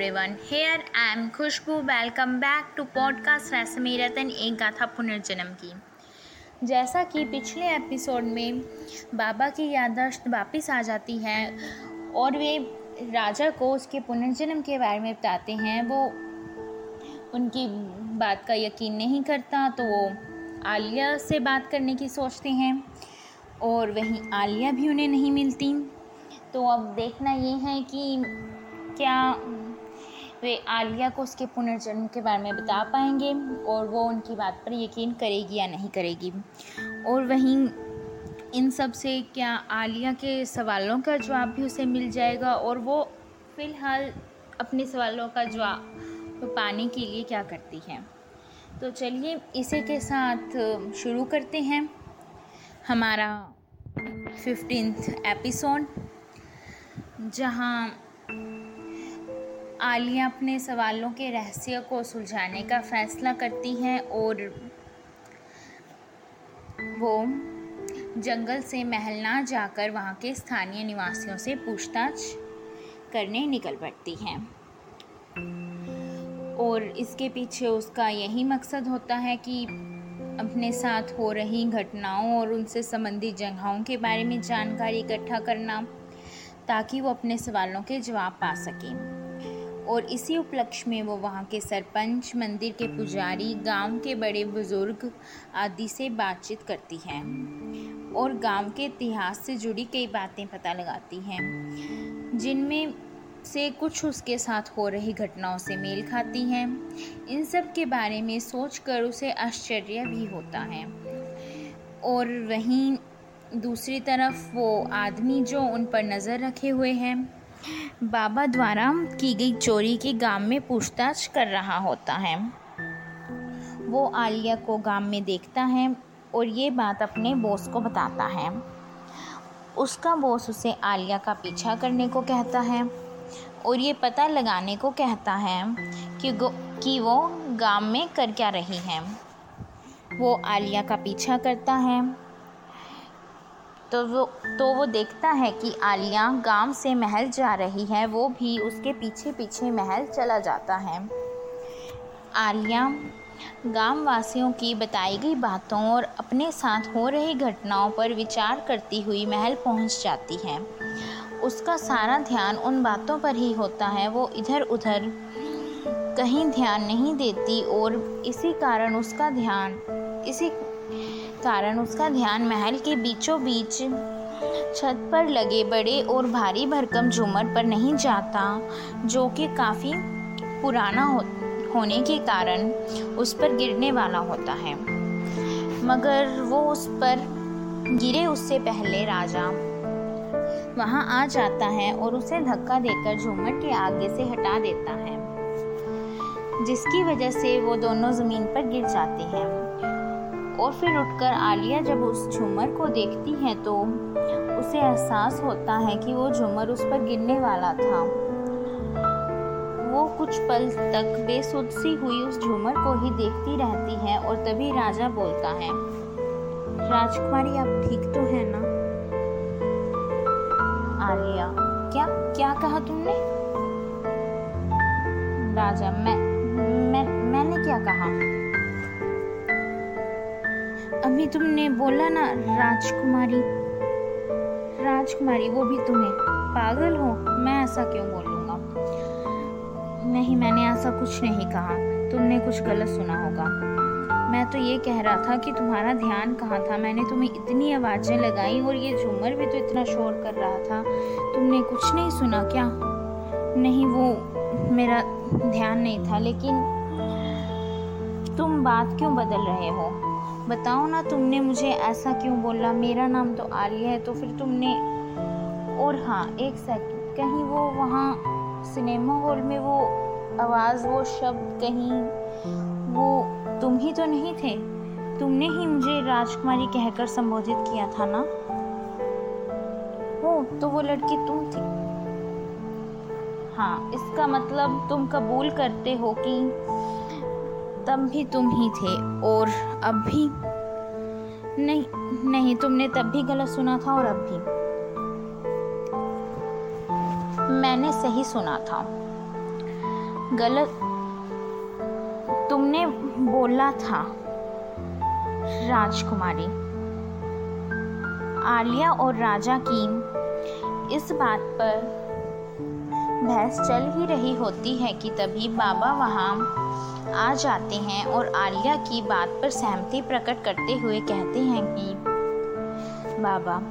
everyone. Here I am Khushboo welcome back to podcast Rashmi Ratan एक गाथा पुनर्जन्म की। जैसा कि पिछले एपिसोड में बाबा की याददाश्त वापस आ जाती है और वे राजा को उसके पुनर्जन्म के बारे में बताते हैं, वो उनकी बात का यकीन नहीं करता तो वो आलिया से बात करने की सोचते हैं और वहीं आलिया भी उन्हें नहीं मिलती। तो अब देखना ये है कि क्या वे आलिया को उसके पुनर्जन्म के बारे में बता पाएँगे और वो उनकी बात पर यकीन करेगी या नहीं करेगी। और वहीं इन सबसे क्या आलिया के सवालों का जवाब भी उसे मिल जाएगा? और वो फ़िलहाल अपने सवालों का जवाब पाने के लिए क्या करती है? तो चलिए इसी के साथ शुरू करते हैं हमारा फिफ्टींथ एपिसोड जहाँ आलिया अपने सवालों के रहस्य को सुलझाने का फैसला करती हैं और वो जंगल से महल ना जाकर वहाँ के स्थानीय निवासियों से पूछताछ करने निकल पड़ती हैं। और इसके पीछे उसका यही मकसद होता है कि अपने साथ हो रही घटनाओं और उनसे संबंधित जगहों के बारे में जानकारी इकट्ठा करना ताकि वो अपने सवालों के जवाब पा सकें। और इसी उपलक्ष्य में वो वहाँ के सरपंच, मंदिर के पुजारी, गाँव के बड़े बुज़ुर्ग आदि से बातचीत करती हैं और गाँव के इतिहास से जुड़ी कई बातें पता लगाती हैं, जिनमें से कुछ उसके साथ हो रही घटनाओं से मेल खाती हैं। इन सब के बारे में सोचकर उसे आश्चर्य भी होता है। और वहीं दूसरी तरफ़ वो आदमी जो उन पर नज़र रखे हुए हैं बाबा द्वारा की गई चोरी के गाँव में पूछताछ कर रहा होता है। वो आलिया को गाँव में देखता है और ये बात अपने बॉस को बताता है। उसका बॉस उसे आलिया का पीछा करने को कहता है और ये पता लगाने को कहता है कि कि वो गाँव में कर क्या रही है। वो आलिया का पीछा करता है तो वो तो वो देखता है कि आलिया गाँव से महल जा रही है, वो भी उसके पीछे पीछे महल चला जाता है। आलिया गाँव वासियों की बताई गई बातों और अपने साथ हो रही घटनाओं पर विचार करती हुई महल पहुँच जाती है। उसका सारा ध्यान उन बातों पर ही होता है, वो इधर उधर कहीं ध्यान नहीं देती और इसी कारण उसका ध्यान, इसी कारण उसका ध्यान महल के बीचों बीच छत पर लगे बड़े और भारी भरकम झूमर पर नहीं जाता जो कि काफ़ी पुराना हो, होने के कारण उस पर गिरने वाला होता है। मगर वो उस पर गिरे उससे पहले राजा वहाँ आ जाता है और उसे धक्का देकर झूमर के आगे से हटा देता है जिसकी वजह से वो दोनों ज़मीन पर गिर जाते हैं। और फिर उठकर आलिया जब उस झूमर को देखती है तो उसे एहसास होता है कि वो झूमर उस पर गिरने वाला था। वो कुछ पल तक बेसुध सी हुई उस झूमर को ही देखती रहती है और तभी राजा बोलता है, राजकुमारी, आप ठीक तो है ना? आलिया, क्या क्या कहा तुमने? राजा, मैं मैं, मैंने क्या कहा? अभी तुमने बोला ना राजकुमारी। राजकुमारी, वो भी तुम्हें। पागल हो? मैं ऐसा क्यों बोलूँगा नहीं, मैंने ऐसा कुछ नहीं कहा। तुमने कुछ गलत सुना होगा। मैं तो ये कह रहा था कि तुम्हारा ध्यान कहाँ था? मैंने तुम्हें इतनी आवाज़ें लगाई और ये झूमर भी तो इतना शोर कर रहा था। तुमने कुछ नहीं सुना क्या? नहीं, वो मेरा ध्यान नहीं था, लेकिन तुम बात क्यों बदल रहे हो? बताओ ना तुमने मुझे ऐसा क्यों बोला? मेरा नाम तो आलिया है तो फिर तुमने और हाँ एक सेकंड कहीं वो वहाँ सिनेमा हॉल में वो आवाज़, वो शब्द कहीं वो तुम ही तो नहीं थे? तुमने ही मुझे राजकुमारी कहकर संबोधित किया था ना? हो तो वो लड़की तुम थी। हाँ इसका मतलब तुम कबूल करते हो कि तब भी तुम ही थे और अब भी नहीं नहीं, तुमने तब भी गलत सुना था और अब भी। मैंने सही सुना था। गलत तुमने बोला था, राजकुमारी। आलिया और राजा की इस बात पर बहस चल ही रही होती है कि तभी बाबा वहाँ आ जाते हैं और आलिया की बात पर सहमति प्रकट करते हुए कहते हैं कि, बाबा,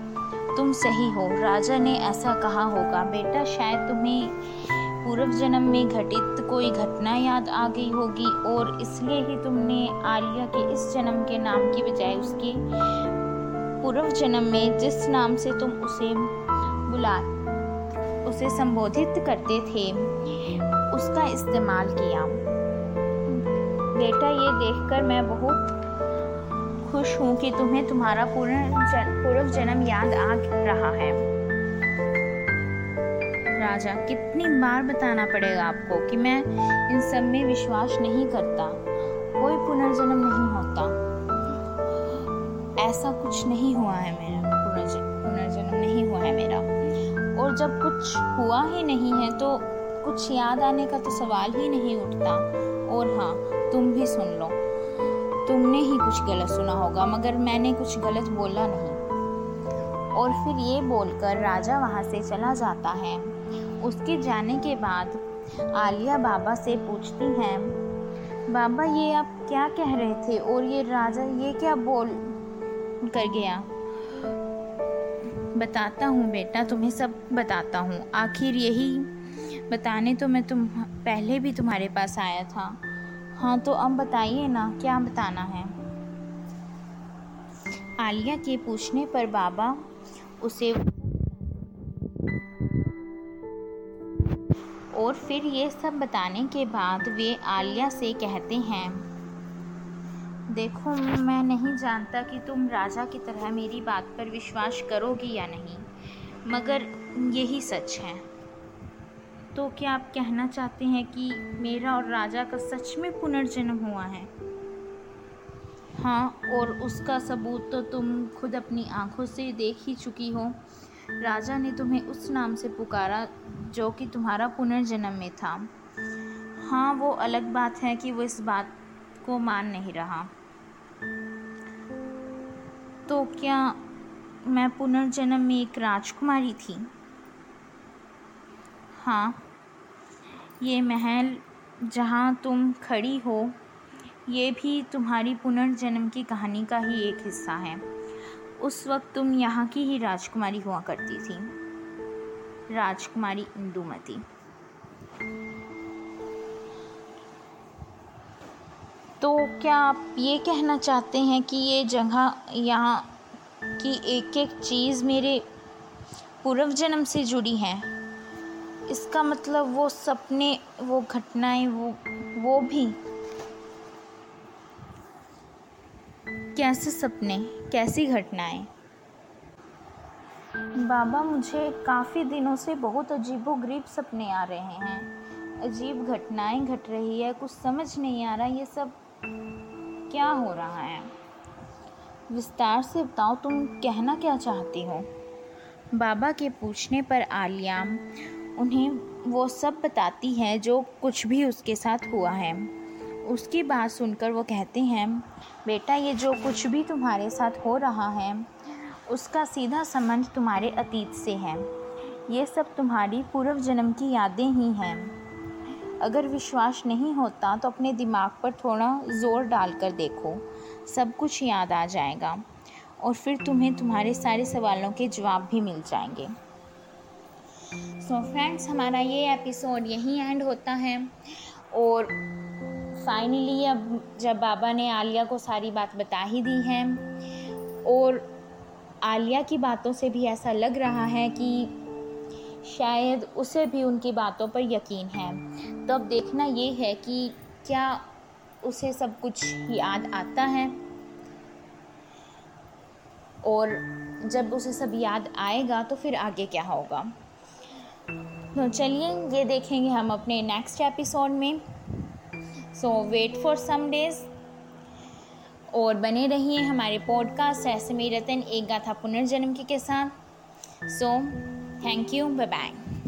तुम सही हो। राजा ने ऐसा कहा होगा। बेटा, शायद तुम्हें पूर्व जन्म में घटित कोई घटना याद आ गई होगी और इसलिए ही तुमने आलिया के इस जन्म के नाम की बजाय उसके पूर्व जन्म में जिस नाम से तुम उसे बुला, उसे संबोधित करते थे, उसका इस्तेमाल किया। बेटा, ये देखकर मैं बहुत खुश हूँ कि तुम्हें तुम्हारा पूर्ण पूर्व जन्म याद आ रहा है। राजा, कितनी बार बताना पड़ेगा आपको कि मैं इन सब में विश्वास नहीं करता। कोई पुनर्जन्म नहीं होता। ऐसा कुछ नहीं हुआ है मेरा। पुनर्जन्म नहीं हुआ है मेरा। और जब कुछ हुआ ही नहीं है तो कुछ याद आने का तो सवाल ही नहीं उठता। और हाँ तुम भी सुन लो। तुमने ही कुछ गलत सुना होगा, मगर मैंने कुछ गलत बोला नहीं। और फिर ये बोलकर राजा वहाँ से चला जाता है। उसके जाने के बाद आलिया बाबा से पूछती हैं, बाबा, ये आप क्या कह रहे थे? और ये राजा ये क्या बोल कर गया? बताता हूँ बेटा, तुम्हें सब बताता हूँ। आखिर यही बताने तो मैं तुम, पहले भी तुम्हारे पास आया था। हाँ तो अब बताइए ना, क्या बताना है? आलिया के पूछने पर बाबा उसे और फिर ये सब बताने के बाद वे आलिया से कहते हैं, देखो, मैं नहीं जानता कि तुम राजा की तरह मेरी बात पर विश्वास करोगी या नहीं, मगर यही सच है। तो क्या आप कहना चाहते हैं कि मेरा और राजा का सच में पुनर्जन्म हुआ है? हाँ और उसका सबूत तो तुम खुद अपनी आँखों से देख ही चुकी हो। राजा ने तुम्हें उस नाम से पुकारा जो कि तुम्हारा पुनर्जन्म में था। हाँ वो अलग बात है कि वो इस बात को मान नहीं रहा। तो क्या मैं पुनर्जन्म में एक राजकुमारी थी? हाँ ये महल जहाँ तुम खड़ी हो, ये भी तुम्हारी पुनर्जन्म की कहानी का ही एक हिस्सा है। उस वक्त तुम यहाँ की ही राजकुमारी हुआ करती थी। राजकुमारी इंदुमती। तो क्या आप ये कहना चाहते हैं कि ये जगह यहाँ की एक एक चीज़ मेरे पूर्व जन्म से जुड़ी हैं? इसका मतलब वो सपने, वो घटनाएँ, वो वो भी। कैसे सपने, कैसी घटनाएँ? बाबा, मुझे काफ़ी दिनों से बहुत अजीबो गरीब सपने आ रहे हैं। अजीब घटनाएँ घट रही है, कुछ समझ नहीं आ रहा, ये सब क्या हो रहा है? विस्तार से बताओ, तुम कहना क्या चाहती हो? बाबा के पूछने पर आलिया उन्हें वो सब बताती है जो कुछ भी उसके साथ हुआ है। उसकी बात सुनकर वो कहते हैं, बेटा, ये जो कुछ भी तुम्हारे साथ हो रहा है, उसका सीधा संबंध तुम्हारे अतीत से है। ये सब तुम्हारी पूर्व जन्म की यादें ही हैं। अगर विश्वास नहीं होता तो अपने दिमाग पर थोड़ा ज़ोर डाल कर देखो, सब कुछ याद आ जाएगा और फिर तुम्हें तुम्हारे सारे सवालों के जवाब भी मिल जाएँगे। सो so फ्रेंड्स हमारा ये एपिसोड यहीं एंड होता है। और फाइनली अब जब बाबा ने आलिया को सारी बात बता ही दी है, और आलिया की बातों से भी ऐसा लग रहा है कि शायद उसे भी उनकी बातों पर यकीन है। तो अब देखना ये है कि क्या उसे सब कुछ याद आता है? और जब उसे सब याद आएगा तो फिर आगे क्या होगा? तो चलिए, ये देखेंगे हम अपने नेक्स्ट एपिसोड में। So wait for some days और बने रहिए हमारे पॉडकास्ट में रतन एक गाथा पुनर्जन्म के साथ। So thank you bye bye